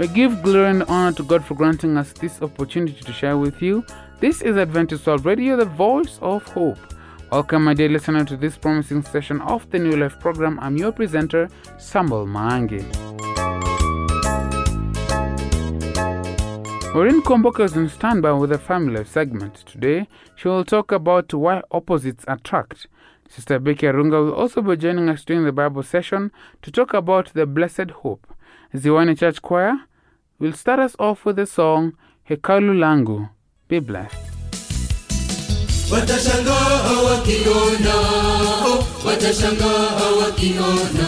We give glory and honor to God for granting us this opportunity to share with you. This is Adventist World Radio, the voice of hope. Welcome, my dear listener, to this promising session of the New Life program. I'm your presenter, Samuel Mangi. Maureen Komboka is in standby with a family life segment. Today, she will talk about why opposites attract. Sister Becky Arunga will also be joining us during the Bible session to talk about the blessed hope. Ziwani Church Choir will start us off with the song Hekalu Langu. Be blessed. watashangaa wakiona oh, watashangaa wakiona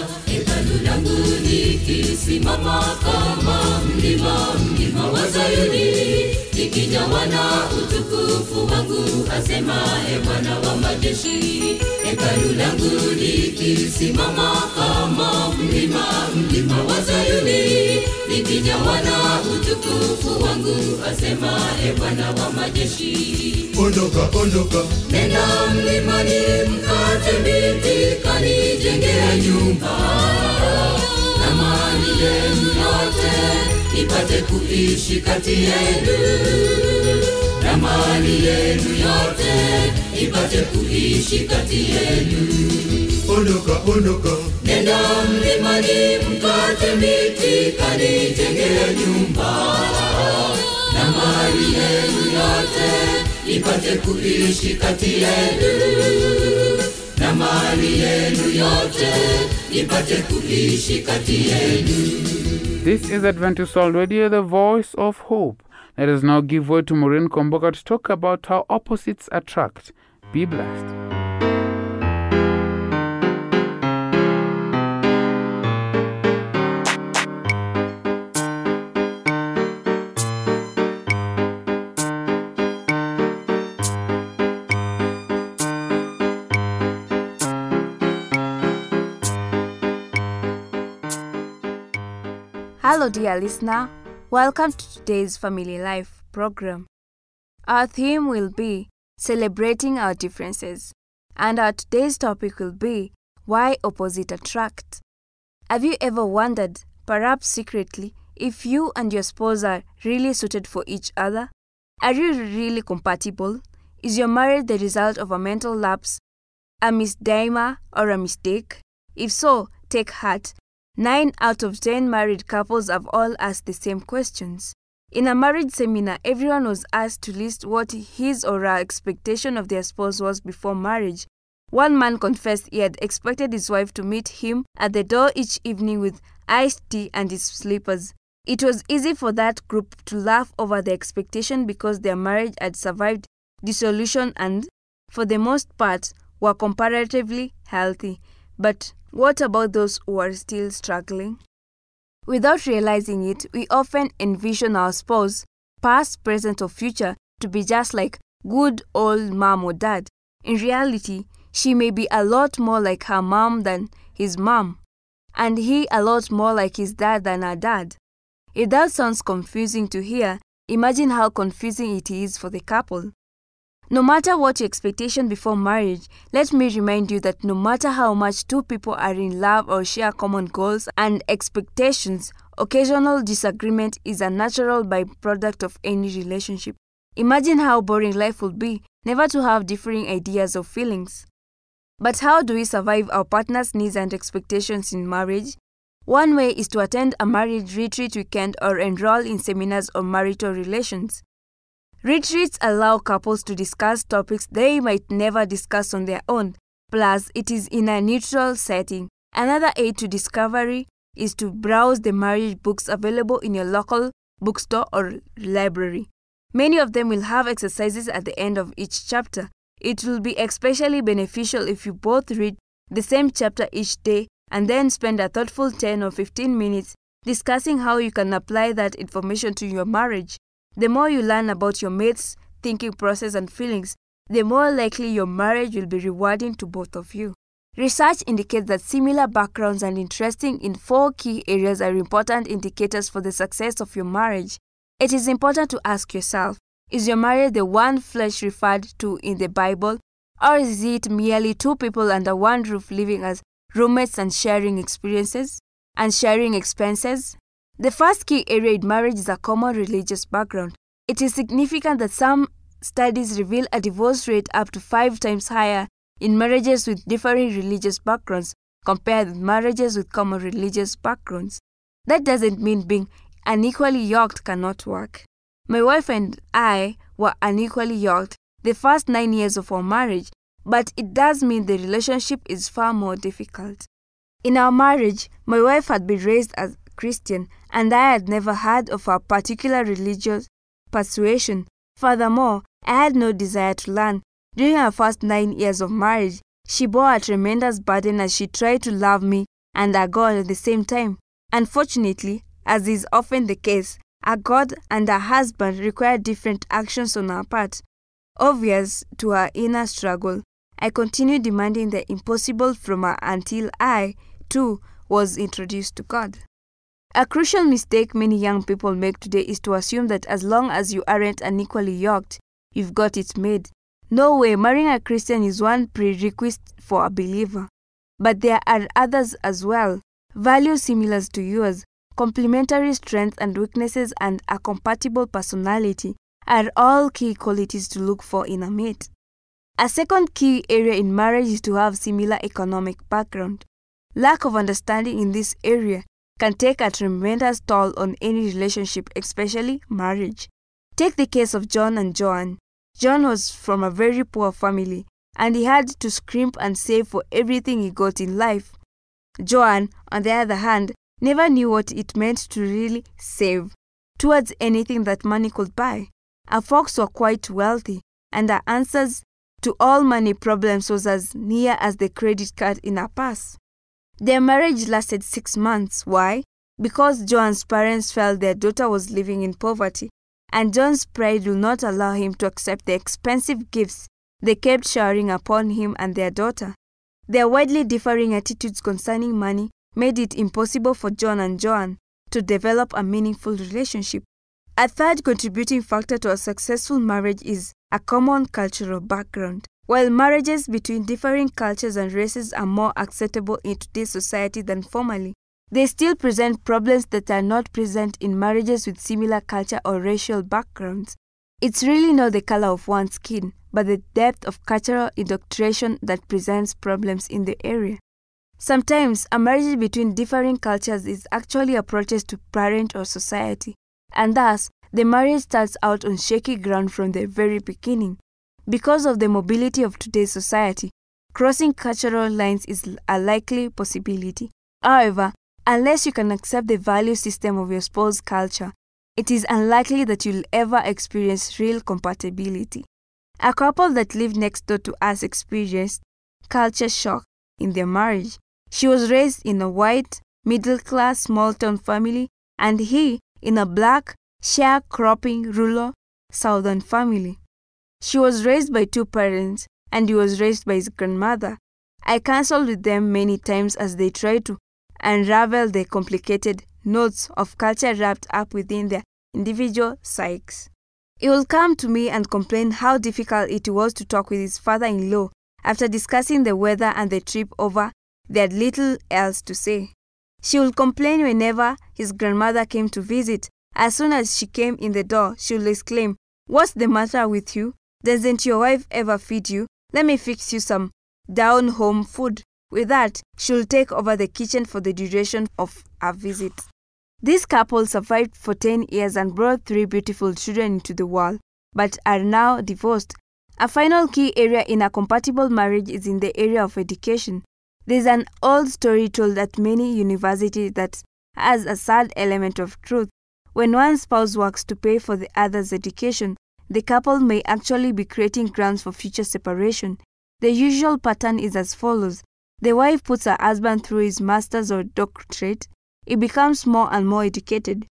langu likisimama kama mlima mlima wa Zayuni. Likijawa na utukufu wangu asema e Bwana wa majeshi. Hekalu langu likisimama kama mlima mlima wa Zayuni. Likijawa na utukufu wangu asema e wa majeshi ondoka ondoka. Nenda mlimani mkate miti kanijengea nyumba. Na mali yenu yote ipate kuishi kati yenu na mali yenu yote ipate kuishi kati yenu ondoka ondoka. Nenda mlimani mkate miti kanijengea nyumba. Na mali yenu yote ipate kuishi kati yenu na mali yenu yote ipate kuishi kati yenu This is Adventist World Radio, the voice of hope. Let us now give way to Maureen Komboka to talk about how opposites attract. Be blessed. Hello, dear listener. Welcome to today's Family Life program. Our theme will be celebrating our differences, and our today's topic will be why opposite attract. Have you ever wondered, perhaps secretly, if you and your spouse are really suited for each other? Are you really compatible? Is your marriage the result of a mental lapse, a misdimer, or a mistake? If so, take heart. Nine out of ten married couples have all asked the same questions. In a marriage seminar, everyone was asked to list what his or her expectation of their spouse was before marriage. One man confessed he had expected his wife to meet him at the door each evening with iced tea and his slippers. It was easy for that group to laugh over the expectation because their marriage had survived dissolution and, for the most part, were comparatively healthy. But what about those who are still struggling? Without realizing it, we often envision our spouse, past, present, or future, to be just like good old mom or dad. In reality, she may be a lot more like her mom than his mom, and he a lot more like his dad than her dad. If that sounds confusing to hear, imagine how confusing it is for the couple. No matter what your expectation before marriage, let me remind you that no matter how much two people are in love or share common goals and expectations, occasional disagreement is a natural byproduct of any relationship. Imagine how boring life would be never to have differing ideas or feelings. But how do we survive our partner's needs and expectations in marriage? One way is to attend a marriage retreat weekend or enroll in seminars on marital relations. Retreats allow couples to discuss topics they might never discuss on their own, plus, it is in a neutral setting. Another aid to discovery is to browse the marriage books available in your local bookstore or library. Many of them will have exercises at the end of each chapter. It will be especially beneficial if you both read the same chapter each day and then spend a thoughtful 10 or 15 minutes discussing how you can apply that information to your marriage. The more you learn about your mate's thinking process and feelings, the more likely your marriage will be rewarding to both of you. Research indicates that similar backgrounds and interesting in four key areas are important indicators for the success of your marriage. It is important to ask yourself Is your marriage the one flesh referred to in the Bible, or is it merely two people under one roof living as roommates and sharing experiences and sharing expenses? The first key area in marriage is a common religious background. It is significant that some studies reveal a divorce rate up to five times higher in marriages with differing religious backgrounds compared with marriages with common religious backgrounds. That doesn't mean being unequally yoked cannot work. My wife and I were unequally yoked the first nine years of our marriage, but it does mean the relationship is far more difficult. In our marriage, my wife had been raised as Christian, and I had never heard of a particular religious persuasion. Furthermore, I had no desire to learn. During our first nine years of marriage, she bore a tremendous burden as she tried to love me and our God at the same time. Unfortunately, as is often the case, our God and our husband required different actions on our part. Obvious to our inner struggle, I continued demanding the impossible from her until I, too, was introduced to God. A crucial mistake many young people make today is to assume that as long as you aren't unequally yoked, you've got it made. No way, marrying a Christian is one prerequisite for a believer. But there are others as well. Values similar to yours, complementary strengths and weaknesses, and a compatible personality are all key qualities to look for in a mate. A second key area in marriage is to have similar economic background. Lack of understanding in this area can take a tremendous toll on any relationship, especially marriage. Take the case of John and Joan. John was from a very poor family and he had to scrimp and save for everything he got in life. Joan, on the other hand, never knew what it meant to really save towards anything that money could buy. Our folks were quite wealthy, and our answers to all money problems was as near as the credit card in our purse. Their marriage lasted six months. Why? Because John's parents felt their daughter was living in poverty, and John's pride would not allow him to accept the expensive gifts they kept showering upon him and their daughter. Their widely differing attitudes concerning money made it impossible for John and Joan to develop a meaningful relationship. A third contributing factor to a successful marriage is a common cultural background. While marriages between differing cultures and races are more acceptable in today's society than formerly, they still present problems that are not present in marriages with similar culture or racial backgrounds. It's really not the color of one's skin, but the depth of cultural indoctrination that presents problems in the area. Sometimes, a marriage between differing cultures is actually a protest to parent or society, and thus, the marriage starts out on shaky ground from the very beginning. Because of the mobility of today's society, crossing cultural lines is a likely possibility. However, unless you can accept the value system of your spouse's culture, it is unlikely that you'll ever experience real compatibility. A couple that lived next door to us experienced culture shock in their marriage. She was raised in a white, middle class, small town family, and he in a black, sharecropping, rural, southern family. She was raised by two parents, and he was raised by his grandmother. I counseled with them many times as they tried to unravel the complicated knots of culture wrapped up within their individual psyches. He would come to me and complain how difficult it was to talk with his father in law after discussing the weather and the trip over. They had little else to say. She would complain whenever his grandmother came to visit. As soon as she came in the door, she would exclaim, What's the matter with you? Doesn't your wife ever feed you? Let me fix you some down home food. With that, she'll take over the kitchen for the duration of our visit. This couple survived for 10 years and brought three beautiful children into the world, but are now divorced. A final key area in a compatible marriage is in the area of education. There's an old story told at many universities that has a sad element of truth. When one spouse works to pay for the other's education, the couple may actually be creating grounds for future separation. The usual pattern is as follows the wife puts her husband through his master's or doctorate, he becomes more and more educated.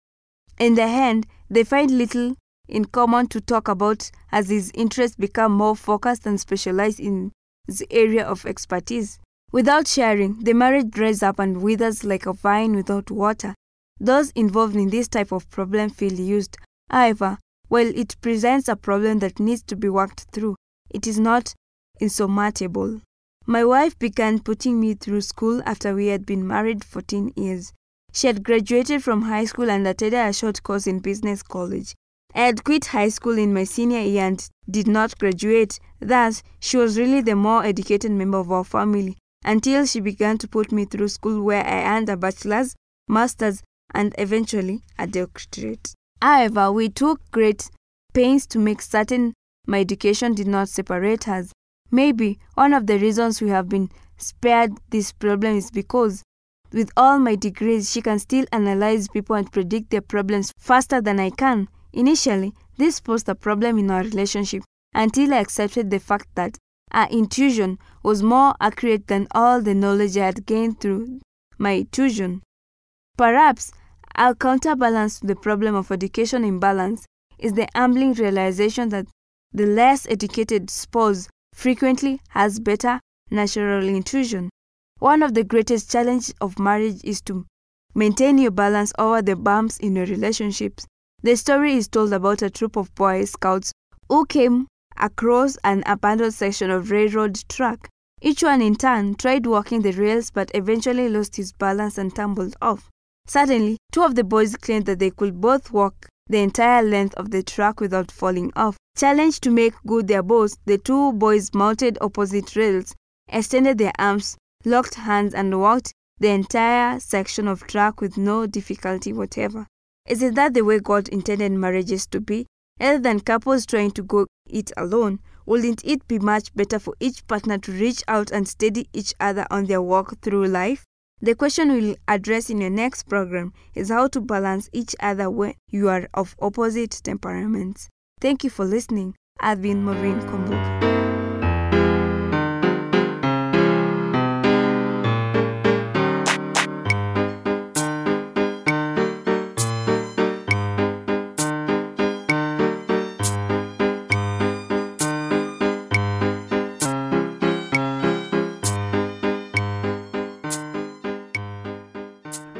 In the end, they find little in common to talk about as his interests become more focused and specialized in the area of expertise. Without sharing, the marriage dries up and withers like a vine without water. Those involved in this type of problem feel used. However, while it presents a problem that needs to be worked through, it is not insurmountable. My wife began putting me through school after we had been married 14 years. She had graduated from high school and attended a short course in business college. I had quit high school in my senior year and did not graduate. Thus, she was really the more educated member of our family until she began to put me through school where I earned a bachelor's, master's, and eventually a doctorate. However, we took great pains to make certain my education did not separate us. Maybe one of the reasons we have been spared this problem is because with all my degrees, she can still analyze people and predict their problems faster than I can. Initially, this posed a problem in our relationship until I accepted the fact that our intuition was more accurate than all the knowledge I had gained through my tuition. Perhaps our counterbalance to the problem of education imbalance is the humbling realization that the less educated spouse frequently has better natural intuition. One of the greatest challenges of marriage is to maintain your balance over the bumps in your relationships. The story is told about a troop of Boy Scouts who came across an abandoned section of railroad track. Each one in turn tried walking the rails but eventually lost his balance and tumbled off. Suddenly, two of the boys claimed that they could both walk the entire length of the track without falling off. Challenged to make good their boast, the two boys mounted opposite rails, extended their arms, locked hands, and walked the entire section of track with no difficulty whatever. Isn't that the way God intended marriages to be? Rather than couples trying to go it alone, wouldn't it be much better for each partner to reach out and steady each other on their walk through life? The question we'll address in your next program is how to balance each other when you are of opposite temperaments. Thank you for listening. I've been Maureen Komboka.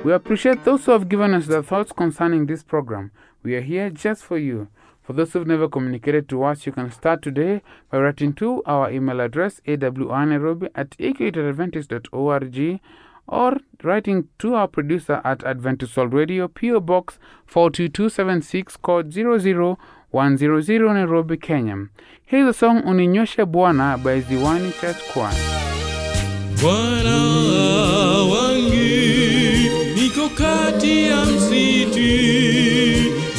We appreciate those who have given us their thoughts concerning this program. We are here just for you. For those who've never communicated to us, you can start today by writing to our email address awnairobi at equatoradventist.org or writing to our producer at Adventist World Radio, PO Box 42276, code 00100 Nairobi, Kenya. Here's the song Uninyoshe Bwana by Ziwani Church Choir. Niko kati ya msitu,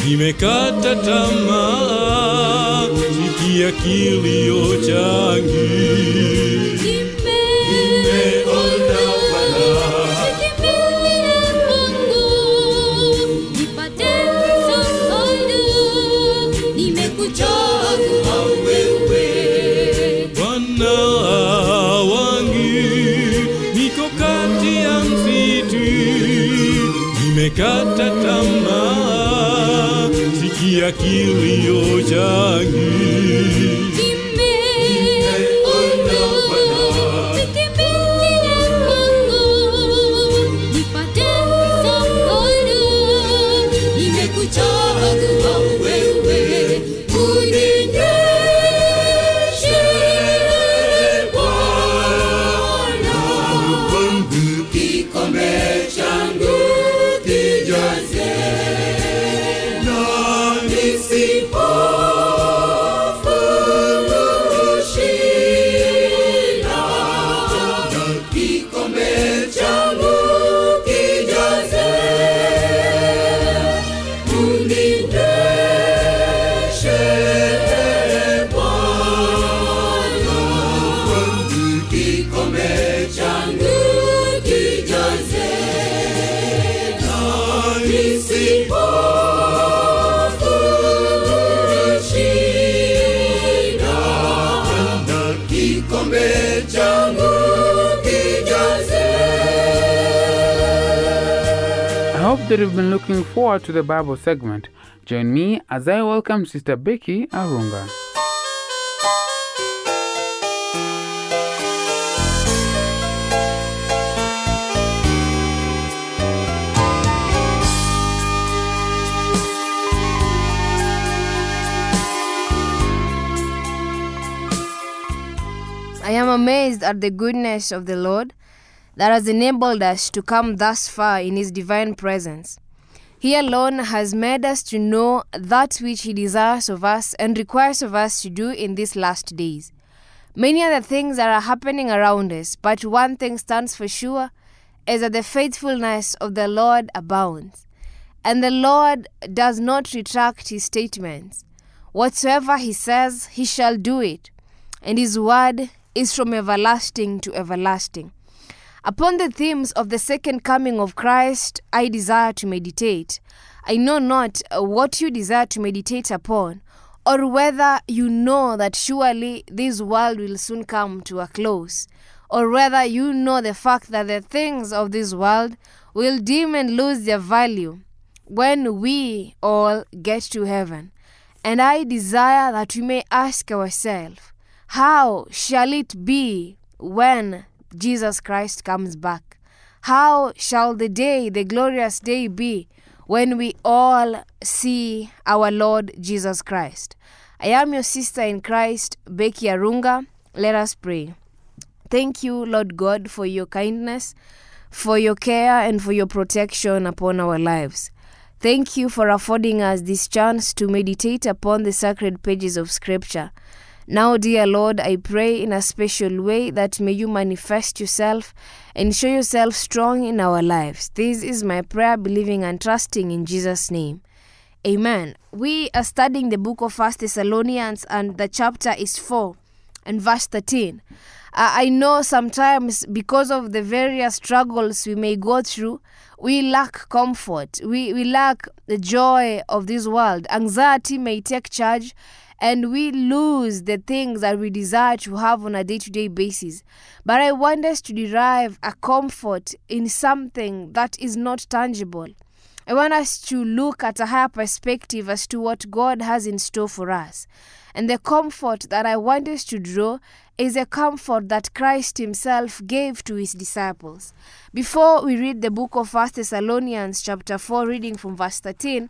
nimekata tamaa, sikia kilio changu. Nimekata tamaa, sikia kilio changu. That you've been looking forward to the Bible segment. Join me as I welcome Sister Becky Arunga. I am amazed at the goodness of the Lord. That has enabled us to come thus far in His divine presence. He alone has made us to know that which He desires of us and requires of us to do in these last days. Many are the things that are happening around us, but one thing stands for sure is that the faithfulness of the Lord abounds. And the Lord does not retract his statements. Whatsoever he says, he shall do it. And his word is from everlasting to everlasting. Upon the themes of the second coming of Christ, I desire to meditate. I know not uh, what you desire to meditate upon, or whether you know that surely this world will soon come to a close, or whether you know the fact that the things of this world will dim and lose their value when we all get to heaven. And I desire that we may ask ourselves, how shall it be when Jesus Christ comes back? How shall the day, the glorious day, be when we all see our Lord Jesus Christ? I am your sister in Christ, Becky Arunga. Let us pray. Thank you, Lord God, for your kindness, for your care, and for your protection upon our lives. Thank you for affording us this chance to meditate upon the sacred pages of Scripture. Now, dear Lord, I pray in a special way that may you manifest yourself and show yourself strong in our lives. This is my prayer, believing and trusting in Jesus' name. Amen. We are studying the book of First Thessalonians, and the chapter is 4 and verse 13. Uh, I know sometimes because of the various struggles we may go through, we lack comfort. We, we lack the joy of this world. Anxiety may take charge, and we lose the things that we desire to have on a day to day basis. But I want us to derive a comfort in something that is not tangible. I want us to look at a higher perspective as to what God has in store for us. And the comfort that I want us to draw is a comfort that Christ Himself gave to His disciples. Before we read the book of 1 Thessalonians, chapter 4, reading from verse 13,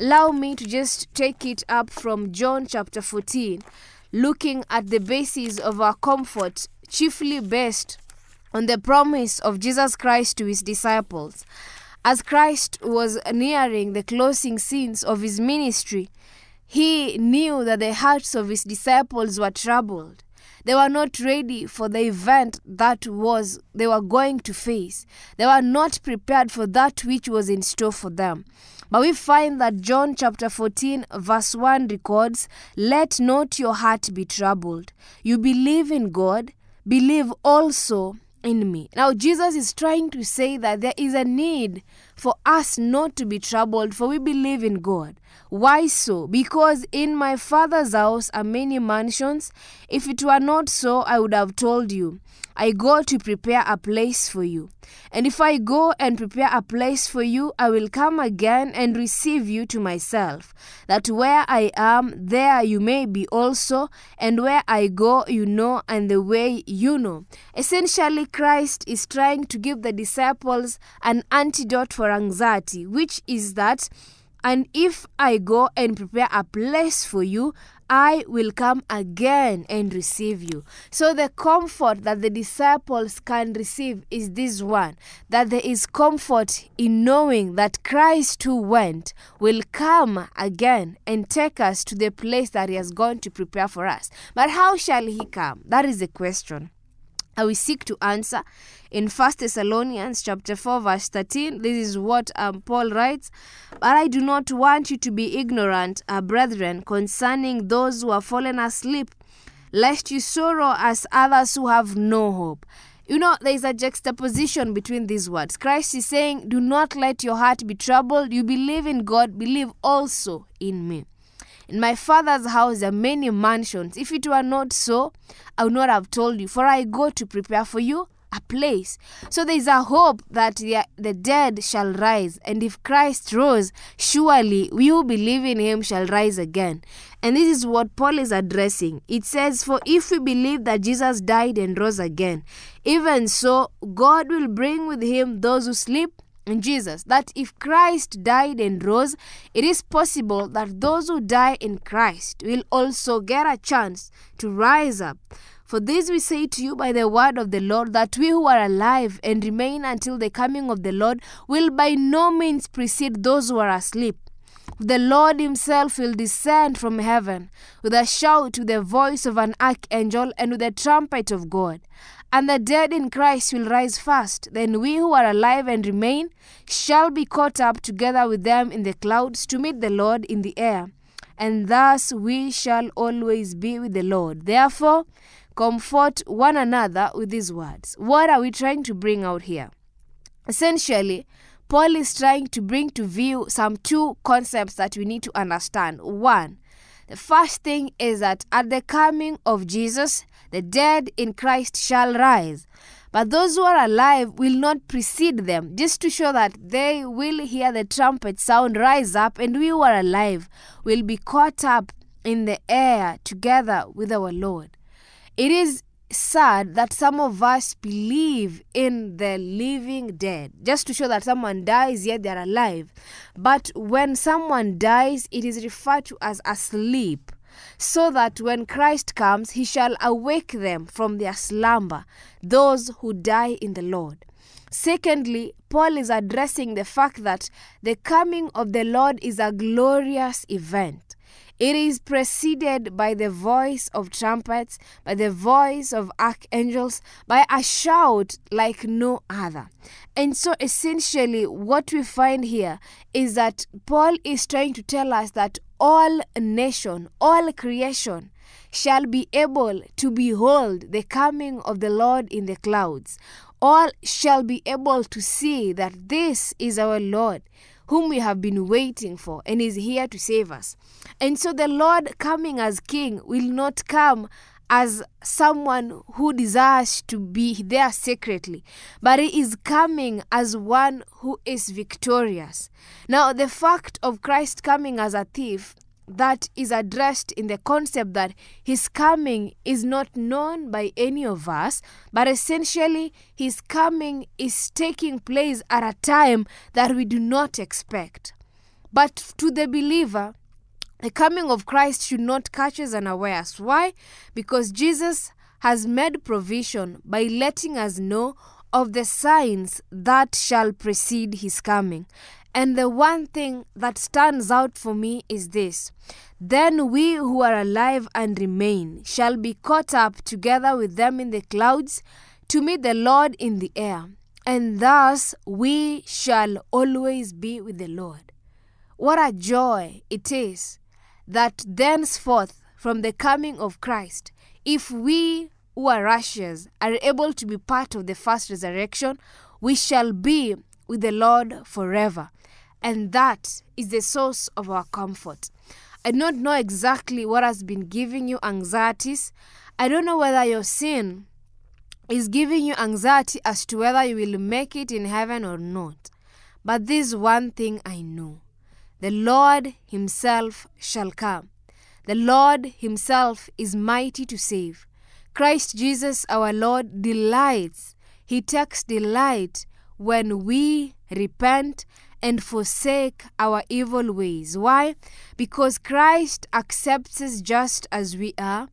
allow me to just take it up from John chapter 14, looking at the basis of our comfort, chiefly based on the promise of Jesus Christ to His disciples. As Christ was nearing the closing scenes of his ministry, he knew that the hearts of his disciples were troubled. They were not ready for the event that was they were going to face. They were not prepared for that which was in store for them. But we find that John chapter 14 verse 1 records, "Let not your heart be troubled. You believe in God, believe also in me. Now, Jesus is trying to say that there is a need for us not to be troubled, for we believe in God. Why so? Because in my Father's house are many mansions. If it were not so, I would have told you. I go to prepare a place for you. And if I go and prepare a place for you, I will come again and receive you to myself, that where I am, there you may be also, and where I go, you know, and the way you know. Essentially, Christ is trying to give the disciples an antidote for anxiety, which is that and if I go and prepare a place for you, I will come again and receive you. So, the comfort that the disciples can receive is this one that there is comfort in knowing that Christ who went will come again and take us to the place that He has gone to prepare for us. But how shall He come? That is the question. I will seek to answer. In 1 Thessalonians chapter 4 verse 13 this is what um, Paul writes but I do not want you to be ignorant uh, brethren concerning those who have fallen asleep lest you sorrow as others who have no hope. You know there is a juxtaposition between these words. Christ is saying do not let your heart be troubled. You believe in God. Believe also in me in my father's house are many mansions. If it were not so, I would not have told you, for I go to prepare for you a place. So there is a hope that the, the dead shall rise, and if Christ rose, surely we who believe in him shall rise again. And this is what Paul is addressing. It says, For if we believe that Jesus died and rose again, even so, God will bring with him those who sleep Jesus that if Christ died and rose, it is possible that those who die in Christ will also get a chance to rise up. For this we say to you by the word of the Lord, that we who are alive and remain until the coming of the Lord will by no means precede those who are asleep. The Lord Himself will descend from heaven with a shout, with the voice of an archangel, and with the trumpet of God. And the dead in Christ will rise first. Then we who are alive and remain shall be caught up together with them in the clouds to meet the Lord in the air. And thus we shall always be with the Lord. Therefore, comfort one another with these words. What are we trying to bring out here? Essentially, Paul is trying to bring to view some two concepts that we need to understand. One, the first thing is that at the coming of Jesus, the dead in Christ shall rise. But those who are alive will not precede them, just to show that they will hear the trumpet sound rise up, and we who are alive will be caught up in the air together with our Lord. It is sad that some of us believe in the living dead just to show that someone dies yet they're alive. But when someone dies, it is referred to as asleep, so that when Christ comes, he shall awake them from their slumber, those who die in the Lord. Secondly, Paul is addressing the fact that the coming of the Lord is a glorious event. It is preceded by the voice of trumpets, by the voice of archangels, by a shout like no other. And so, essentially, what we find here is that Paul is trying to tell us that all nation, all creation, shall be able to behold the coming of the Lord in the clouds. All shall be able to see that this is our Lord whom we have been waiting for and is here to save us. And so the Lord coming as king will not come as someone who desires to be there secretly, but he is coming as one who is victorious. Now, the fact of Christ coming as a thief that is addressed in the concept that his coming is not known by any of us, but essentially his coming is taking place at a time that we do not expect. But to the believer, the coming of Christ should not catch us unawares. Why? Because Jesus has made provision by letting us know of the signs that shall precede his coming. And the one thing that stands out for me is this Then we who are alive and remain shall be caught up together with them in the clouds to meet the Lord in the air, and thus we shall always be with the Lord. What a joy it is that thenceforth, from the coming of Christ, if we who are righteous are able to be part of the first resurrection, we shall be with the Lord forever. And that is the source of our comfort. I don't know exactly what has been giving you anxieties. I don't know whether your sin is giving you anxiety as to whether you will make it in heaven or not. But this one thing I know the Lord Himself shall come. The Lord Himself is mighty to save. Christ Jesus our Lord delights, He takes delight when we repent and forsake our evil ways. Why? Because Christ accepts us just as we are,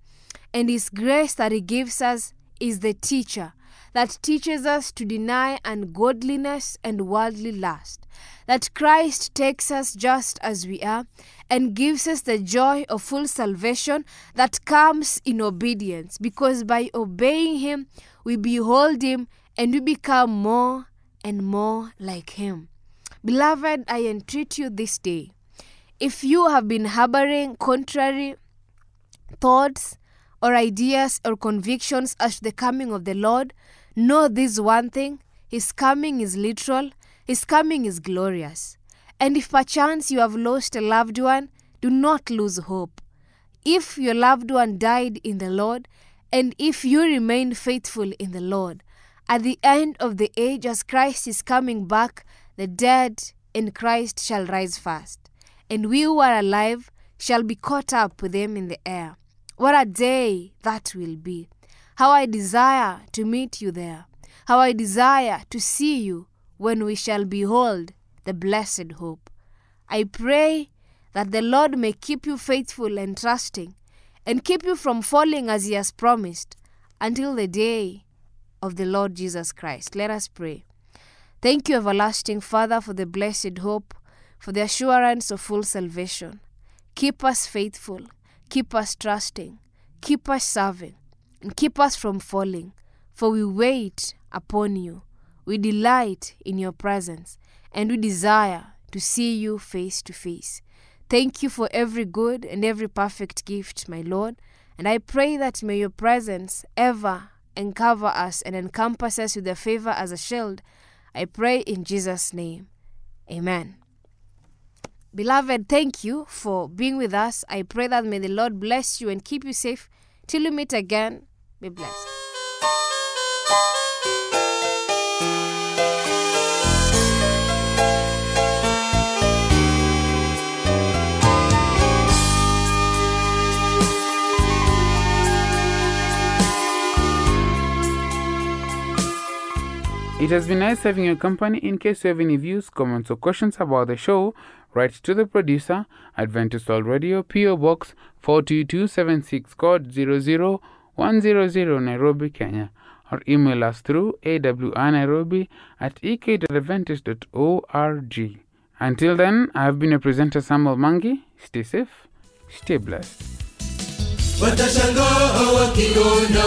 and His grace that He gives us is the teacher that teaches us to deny ungodliness and worldly lust. That Christ takes us just as we are and gives us the joy of full salvation that comes in obedience, because by obeying Him, we behold Him and we become more and more like Him. Beloved, I entreat you this day. If you have been harboring contrary thoughts or ideas or convictions as to the coming of the Lord, know this one thing His coming is literal, His coming is glorious. And if perchance you have lost a loved one, do not lose hope. If your loved one died in the Lord, and if you remain faithful in the Lord, at the end of the age, as Christ is coming back, the dead in Christ shall rise first, and we who are alive shall be caught up with them in the air. What a day that will be! How I desire to meet you there! How I desire to see you when we shall behold the blessed hope. I pray that the Lord may keep you faithful and trusting, and keep you from falling as He has promised, until the day of the Lord Jesus Christ. Let us pray. Thank you, everlasting Father, for the blessed hope, for the assurance of full salvation. Keep us faithful, keep us trusting, keep us serving, and keep us from falling, for we wait upon you. We delight in your presence, and we desire to see you face to face. Thank you for every good and every perfect gift, my Lord, and I pray that may your presence ever encover us and encompass us with your favor as a shield. I pray in Jesus' name. Amen. Beloved, thank you for being with us. I pray that may the Lord bless you and keep you safe. Till we meet again, be blessed. It has been nice having your company. In case you have any views, comments, or questions about the show, write to the producer, Adventist World Radio, PO Box 42276, code 00100, Nairobi, Kenya, or email us through awnairobi at ek.adventist.org. Until then, I have been your presenter, Samuel Mangi. Stay safe, stay blessed. watashangaa wakiona,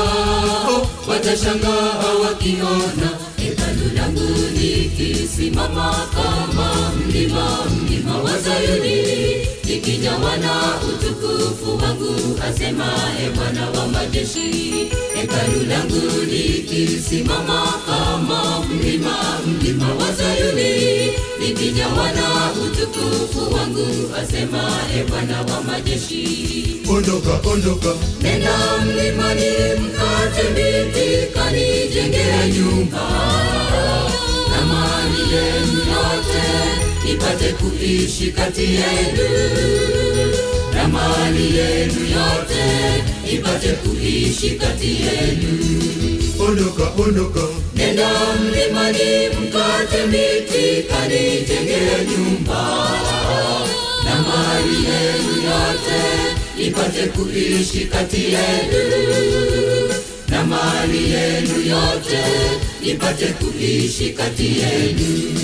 watashangaa wakiona hekalu langu likisimama kama mlima, mlima wa Sayuni, likijawa wana utukufu wangu, asema e Bwana wa majeshi. Hekalu langu likisimama kama mlima, mlima wa Sayuni, likijawa wana utukufu wangu, asema e Bwana wa majeshi. ondoka ondoka Nenda mlimani mkate miti kanijengea nyumba na mali yenu yote ipate kuishi kati yenu na mali yenu yote ipate kuishi kati yenu. ondoka ondoka Nenda mlimani mkate miti kanijengea nyumba na mali yenu yote ipate kuishi kati yenu na mali yenu yote ipate kuishi kati yenu.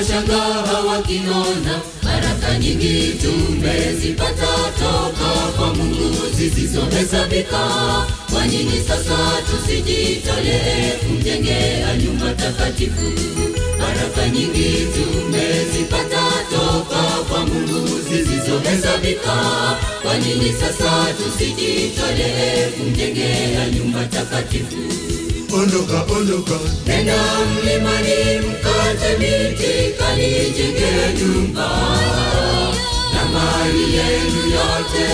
Watashangaa wakinona baraka nyingi tumezipata toka kwa Mungu zisizohesabika. Kwa nini sasa tusijitolee kumjengea nyumba takatifu? Baraka nyingi tumezipata toka kwa Mungu zisizohesabika. Kwa nini sasa tusijitolee kumjengea nyumba takatifu? Ondoka ondoka. Nenda mlimani mkate miti kanijengea nyumba. Na mali yenu yote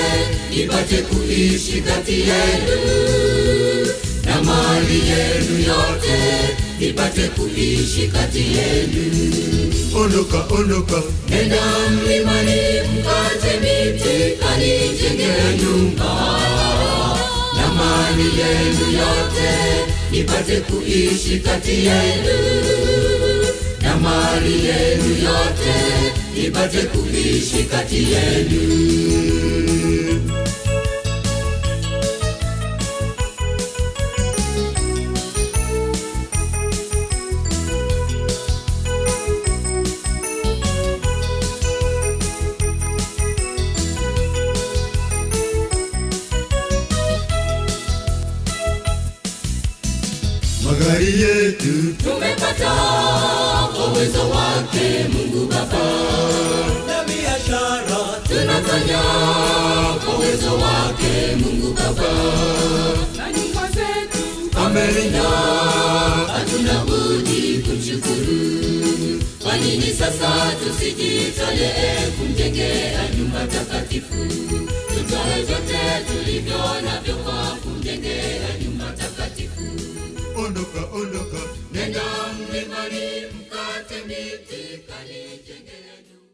ipate kuishi kati yenu na mali yenu yote ipate kuishi kati yenu. ondoka ondoka. Nenda mlimani mkate miti kanijengea nyumba. Na mali yenu yote ipate kuishi kati yenu na mali yenu yote nipate kuishi kati yenu.